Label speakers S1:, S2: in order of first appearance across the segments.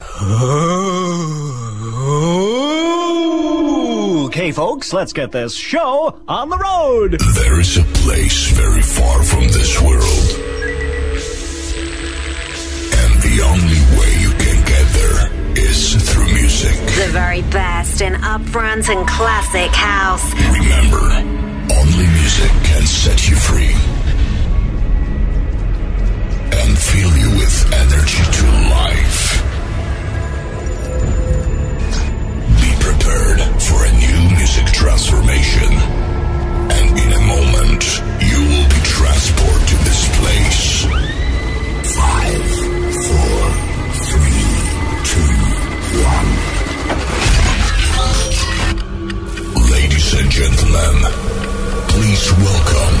S1: Okay, folks, let's get this show on the road.
S2: There is a place very far from this world. And the only way you can get there is through music.
S3: The very best in upfront and classic house.
S2: Remember, only music can set you free. And fill you with energy transformation. And in a moment, you will be transported to this place. Five, four, three, two, one. Ladies and gentlemen, please welcome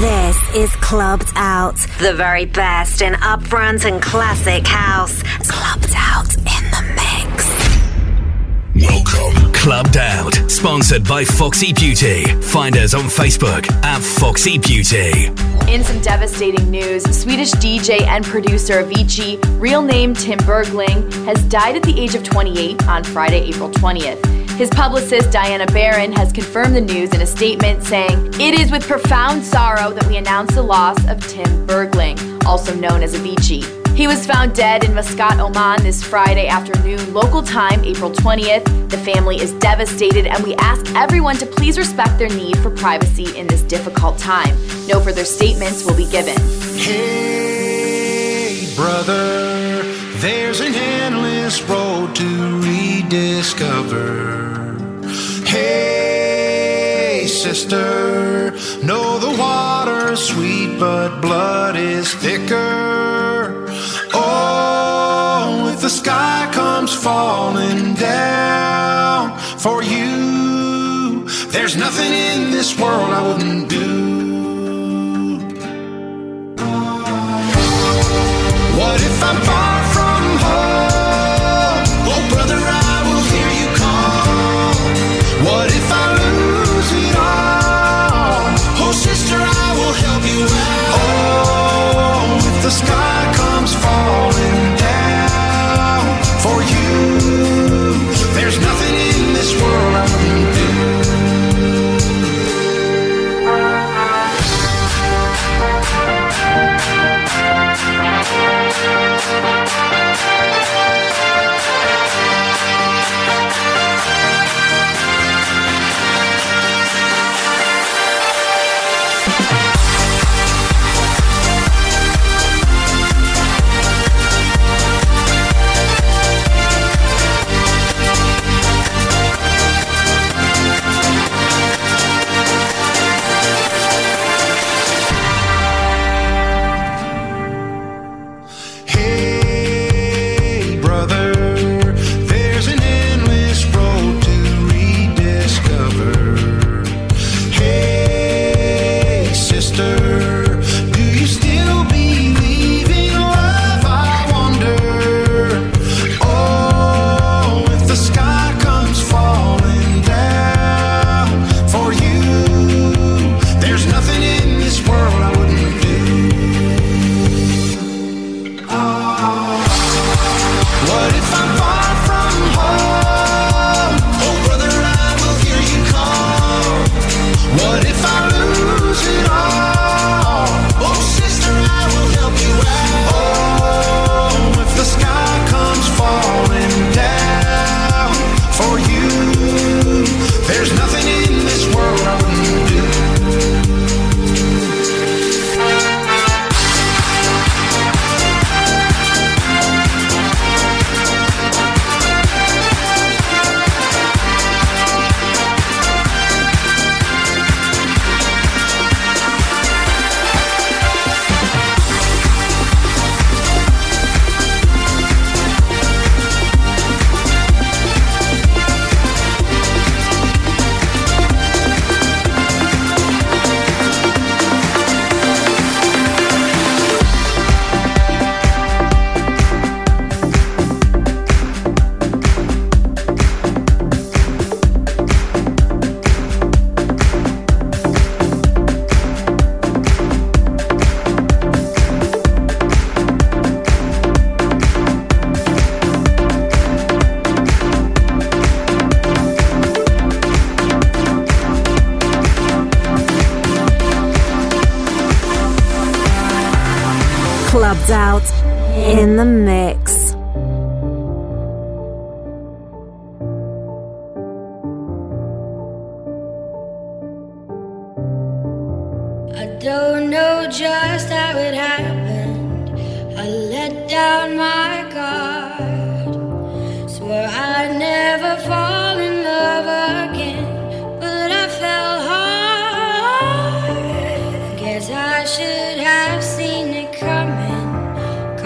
S3: This is Clubbed Out. The very best in upfront and classic house. Clubbed Out,
S4: sponsored by Foxy Beauty. Find us on Facebook at Foxy Beauty.
S5: In some devastating news, Swedish DJ and producer Avicii, real name Tim Bergling, has died at the age of 28 on Friday, April 20th. His publicist, Diana Baron, has confirmed the news in a statement saying, It is with profound sorrow that we announce the loss of Tim Bergling, also known as Avicii. He was found dead in Muscat, Oman this Friday afternoon, local time, April 20th. The family is devastated, and we ask everyone to please respect their need for privacy in this difficult time. No further statements will be given.
S6: Hey, brother, there's an endless road to rediscover. Hey, sister, know the water's sweet, but blood is thicker. The sky comes falling down for you, there's nothing in this world I wouldn't do. What if I'm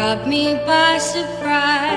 S7: caught me by surprise.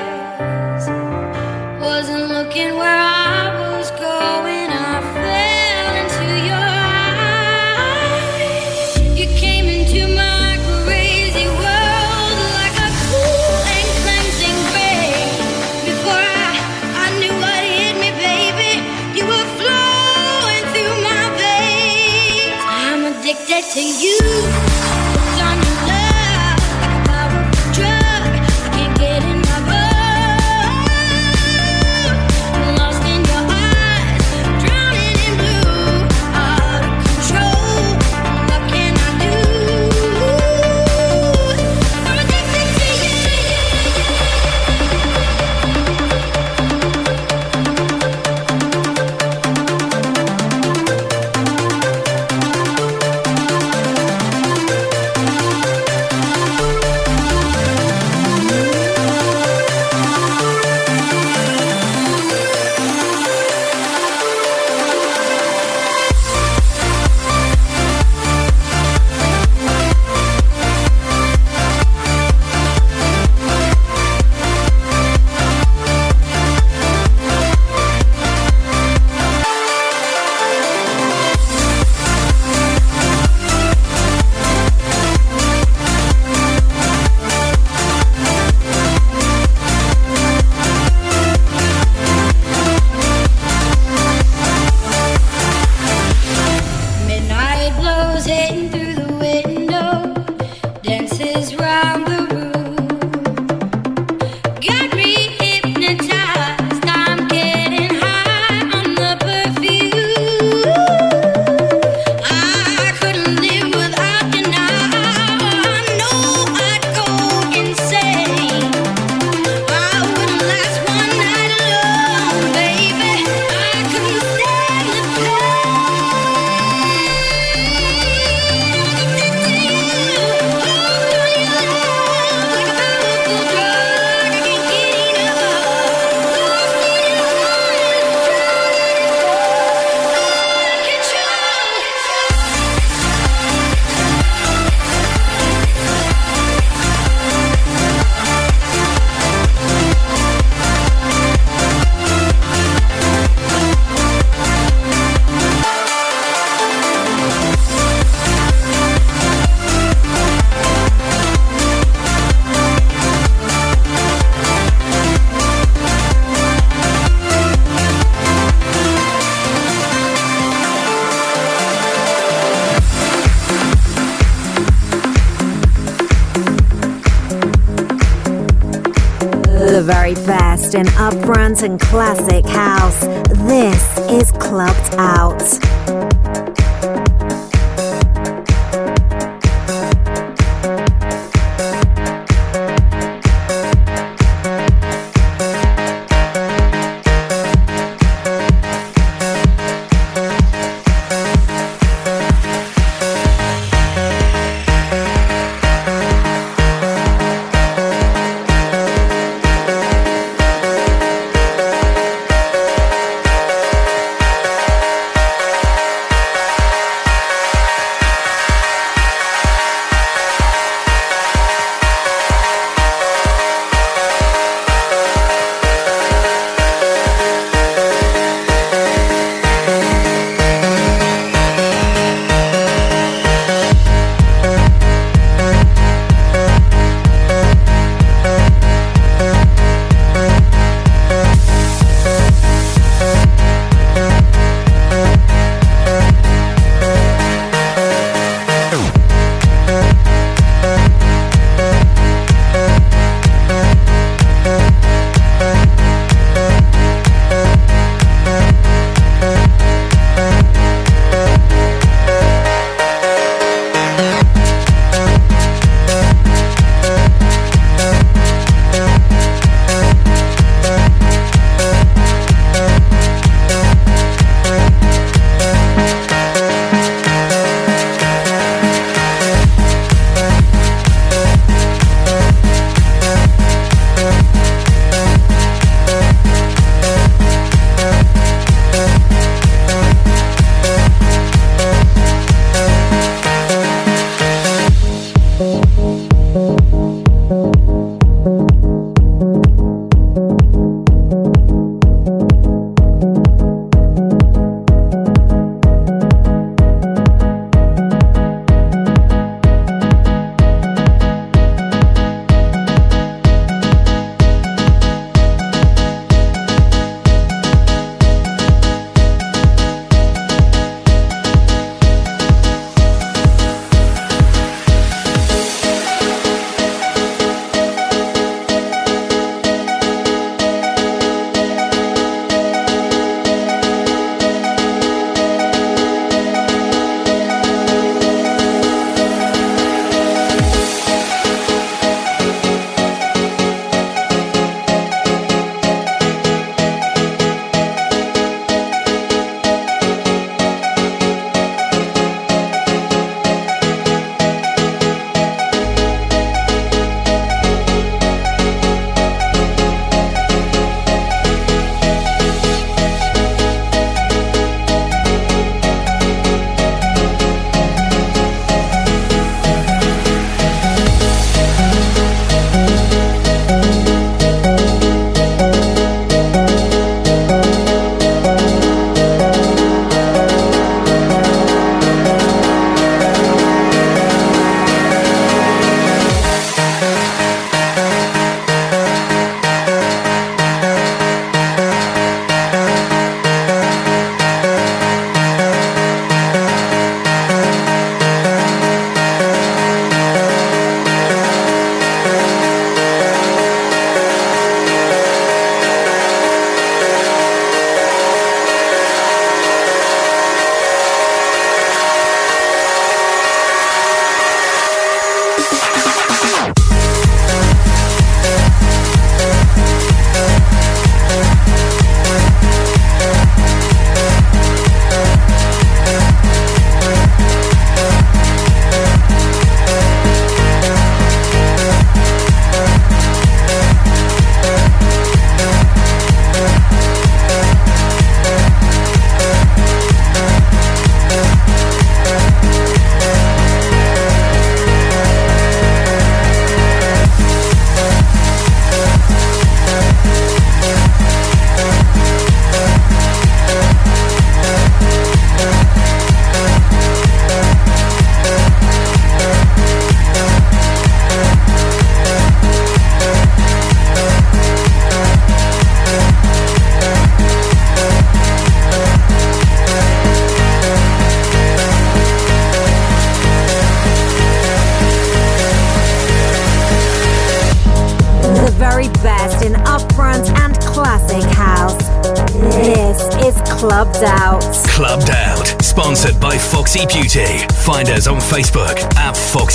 S7: in
S3: upfront and classic house. This is Clubbed Out.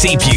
S8: keep you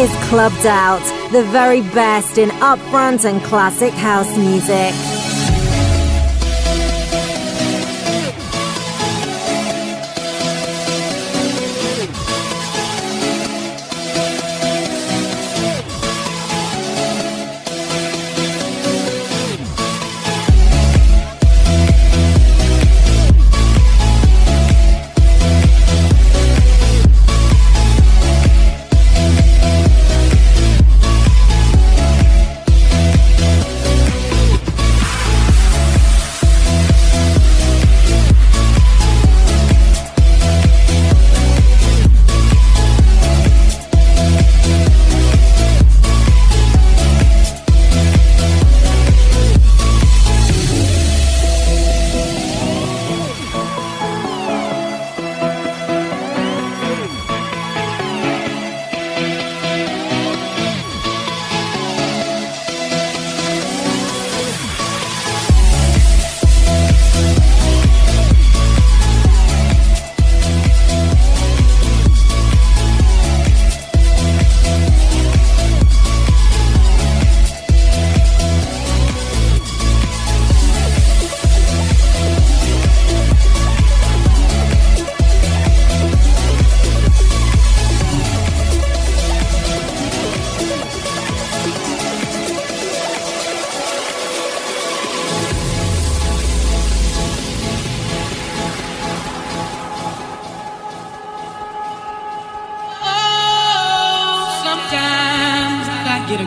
S3: is clubbed out, the very best in upfront and classic house music.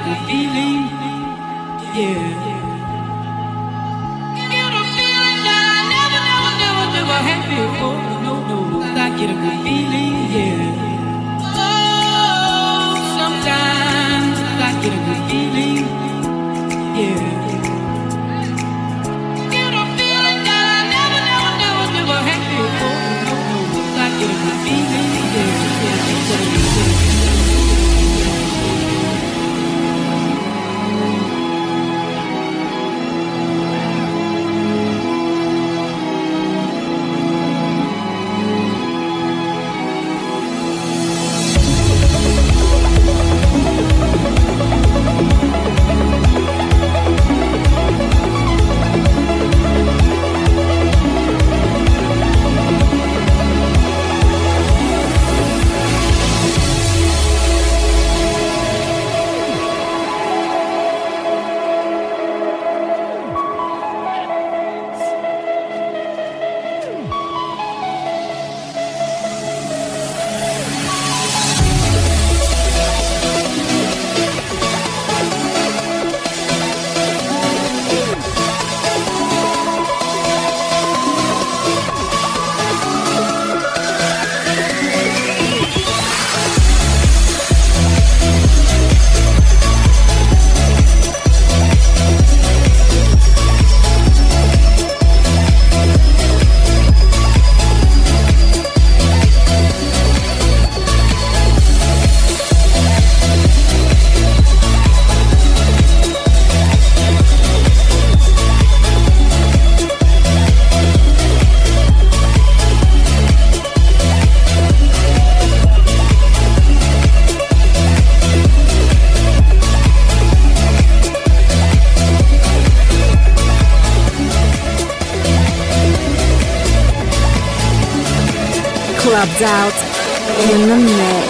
S9: beautiful feeling.
S10: Yeah. I Get a feeling that I never, never, never, never had before. No, no, I get a good feeling. doubt in the mix.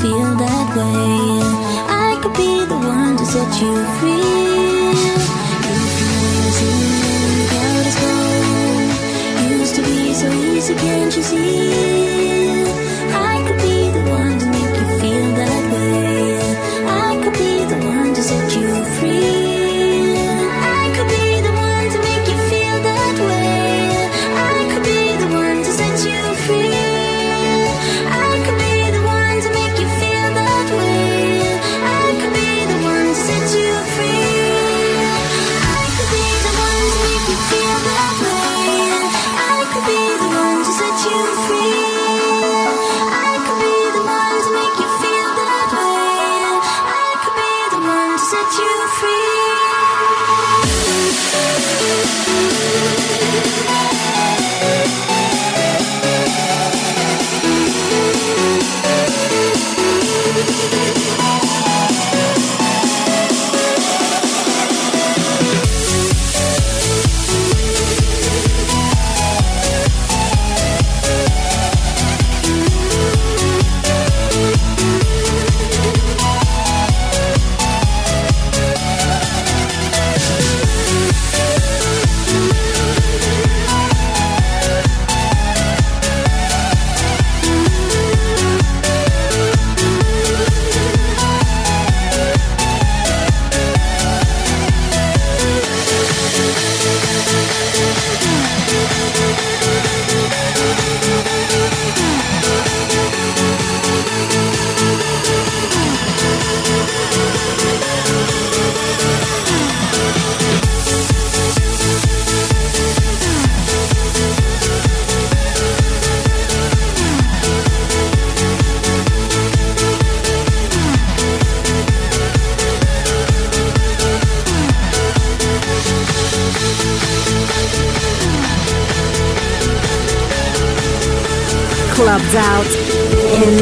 S10: Feel that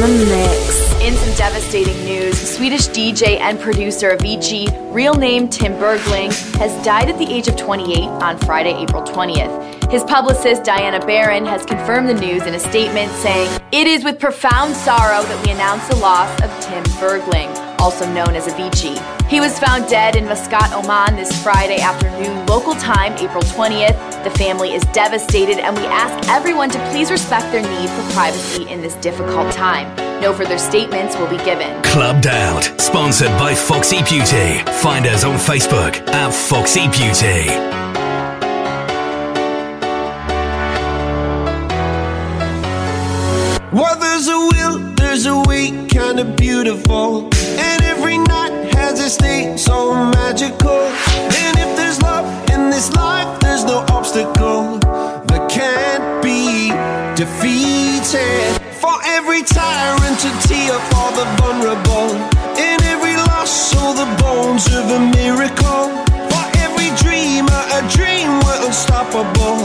S10: the
S3: mix.
S5: In some devastating news, Swedish DJ and producer Avicii, real name Tim Bergling, has died at the age of 28 on Friday, April 20th. His publicist, Diana Baron, has confirmed the news in a statement saying, It is with profound sorrow that we announce the loss of Tim Bergling, also known as Avicii. He was found dead in Muscat, Oman this Friday afternoon, local time, April 20th. The family is devastated, and we ask everyone to please respect their need for privacy in this difficult time. No further statements will be given.
S4: Clubbed Out, sponsored by Foxy Beauty. Find us on Facebook at Foxy Beauty.
S6: Well, there's a will, there's a way, kinda beautiful. And every night has so magical. And if there's love in this life, there's no obstacle that can't be defeated. For every tyrant to tear for the vulnerable. In every loss, so the bones of a miracle. For every dreamer, a dream we're unstoppable.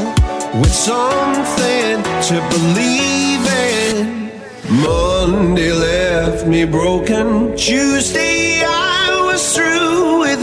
S6: With something to believe in. Monday left me broken. Tuesday I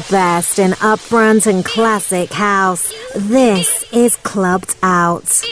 S3: Very best in upfront and classic house. This is Clubbed Out.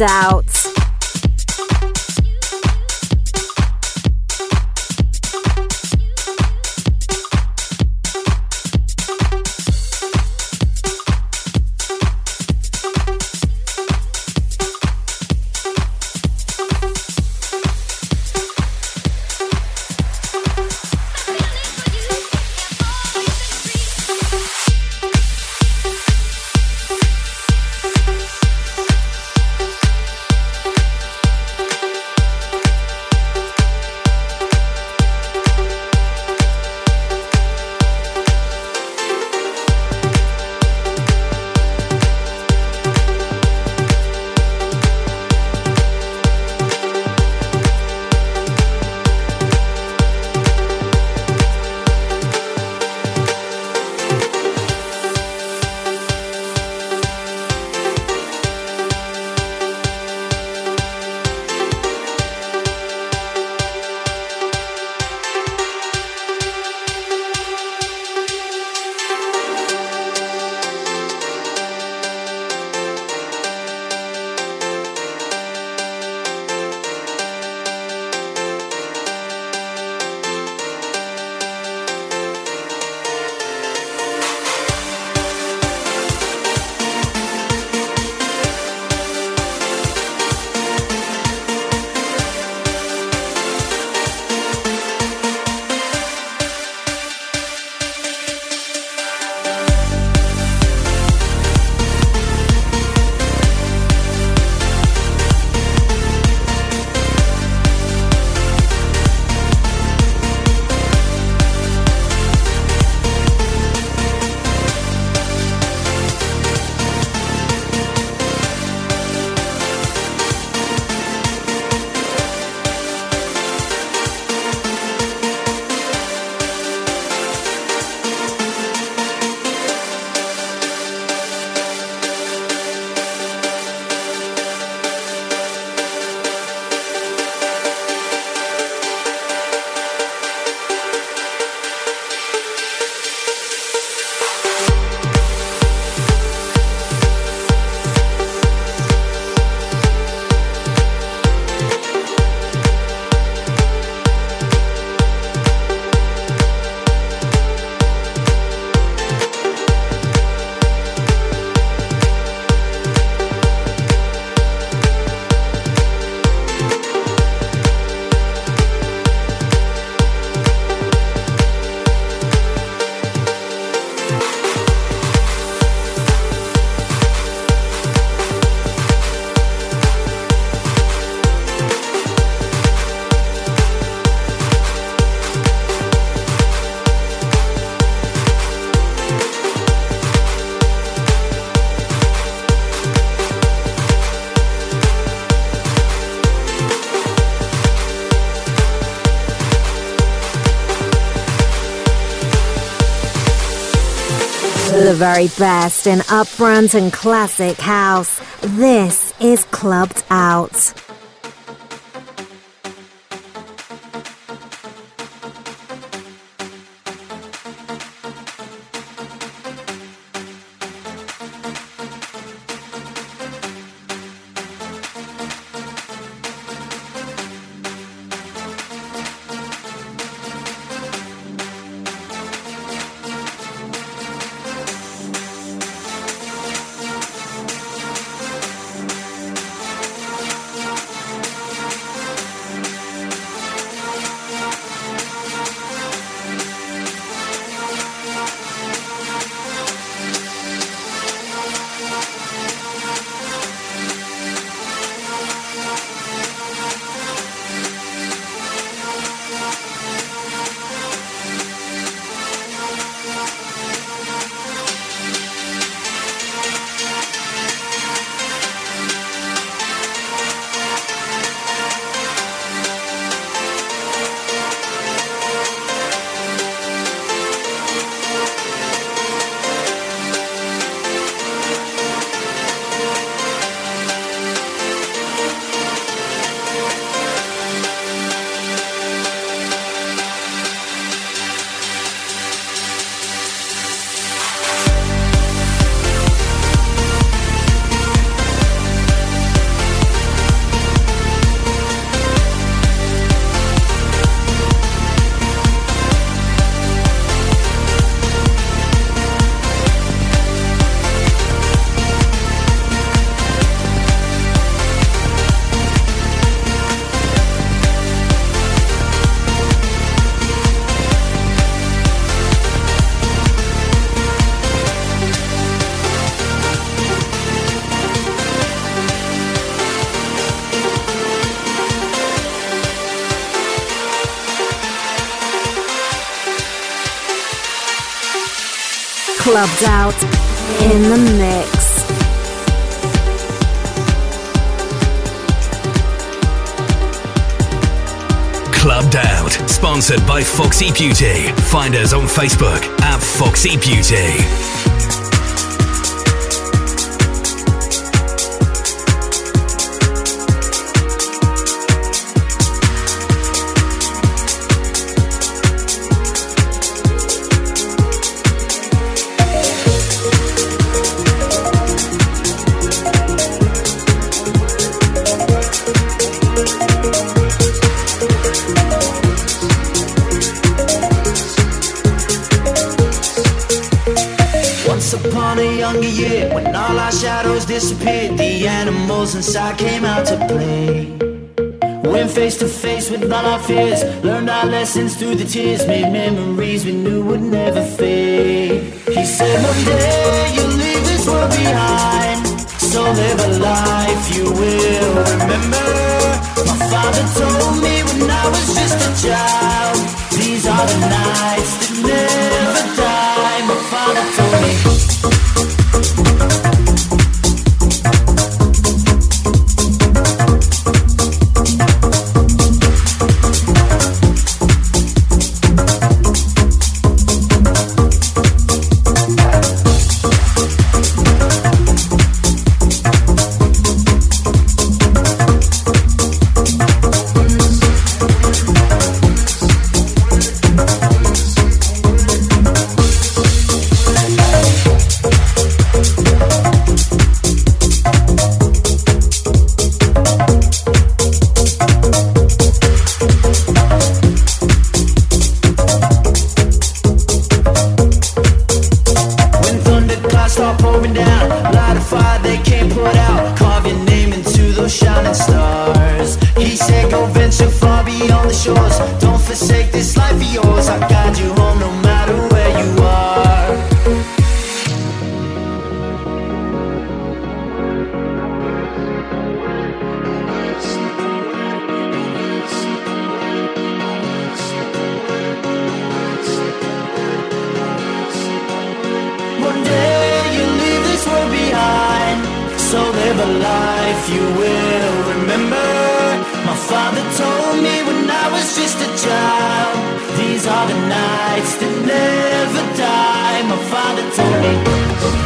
S3: Out. Very best in upfront and classic house. This is Clubbed Out. Clubbed out in the mix.
S4: Clubbed Out, sponsored by Foxy Beauty. Find us on Facebook at Foxy Beauty.
S11: Animals I came out to play. Went face to face with all our fears, learned our lessons through the tears, made memories we knew would never fade. He said, One day you'll leave this world behind, so live a life you will remember. My father told me when I was just a child, these are the nights that never die. My father told
S12: to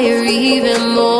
S12: fire even more.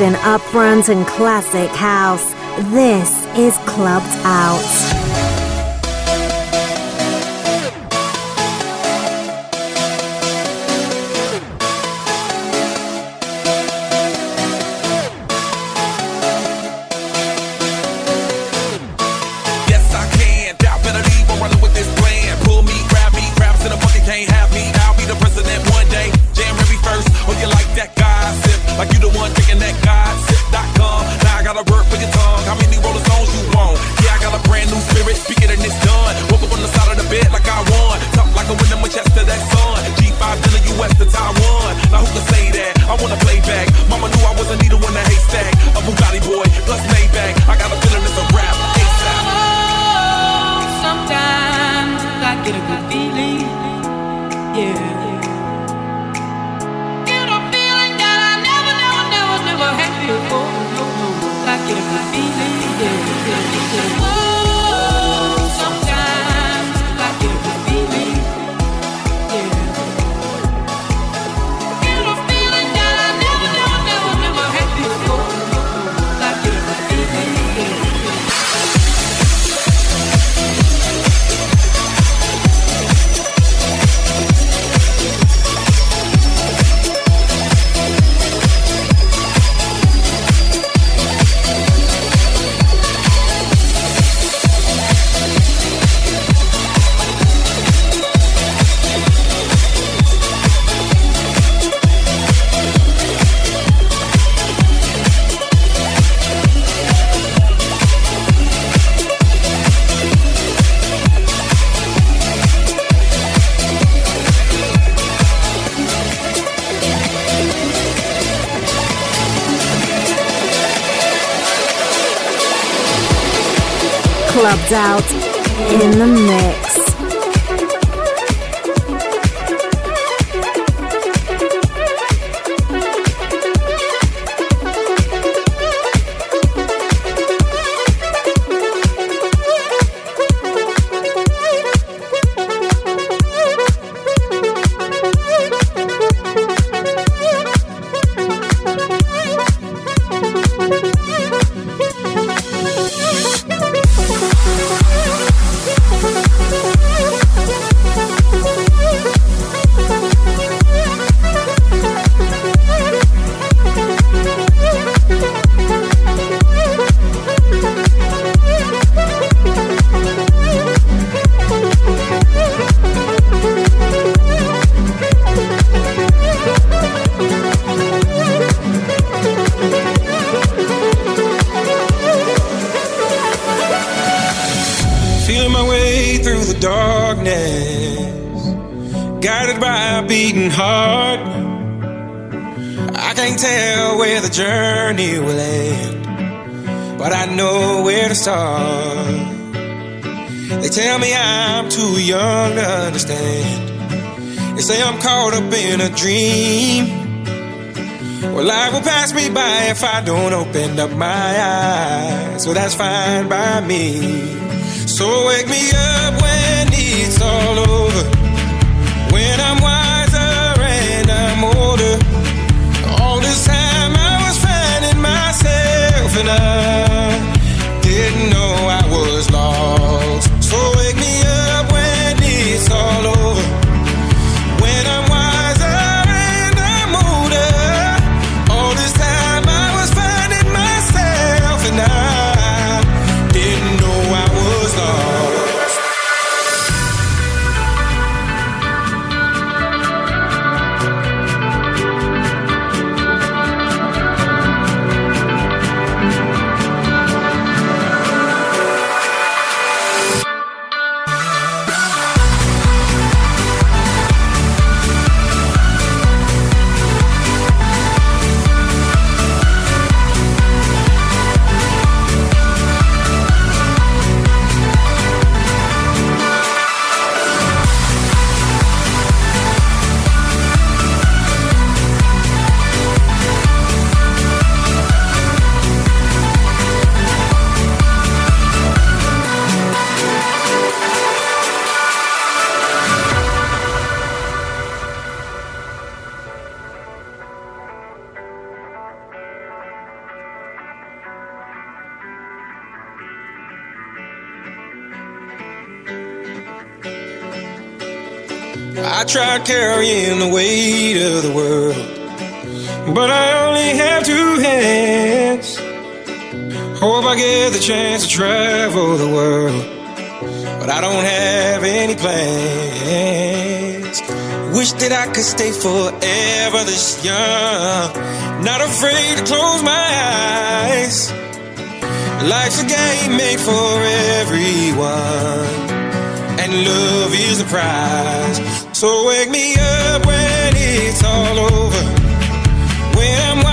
S13: In upfront and classic house. This is Clubbed Out.
S14: Dream. Well, life will pass me by if I don't open up my eyes. So that's fine by me. So wake me up Tried carrying the weight of the world, but I only have two hands. Hope I get the chance to travel the world, but I don't have any plans. Wish that I could stay forever this young, not afraid to close my eyes. Life's a game made for everyone and love is the prize. So wake me up when it's all over. When I'm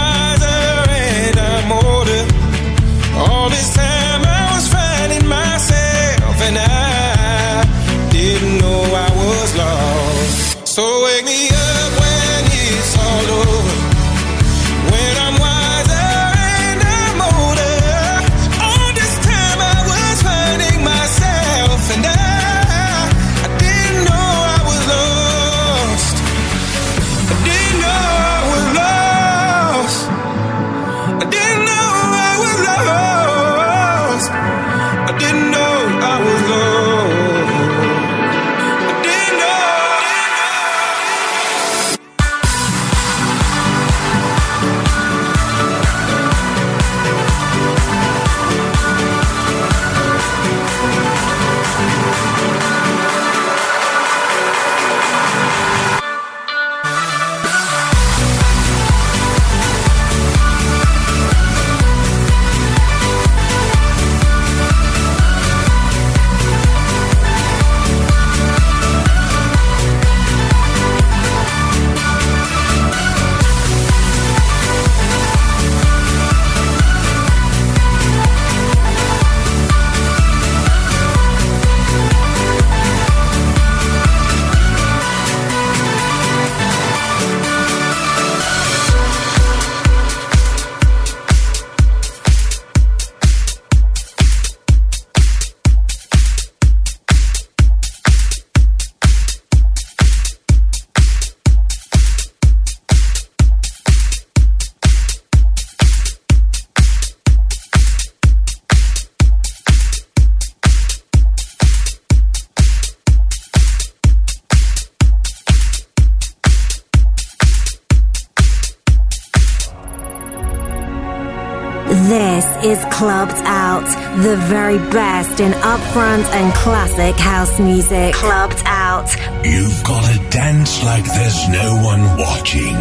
S3: the very best in upfront and classic house music. Clubbed Out.
S2: You've gotta dance like there's no one watching.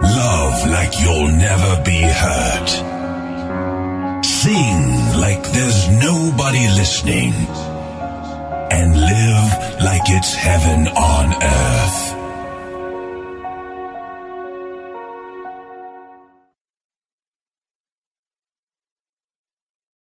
S2: Love like you'll never be hurt. Sing like there's nobody listening. And live like it's heaven on earth.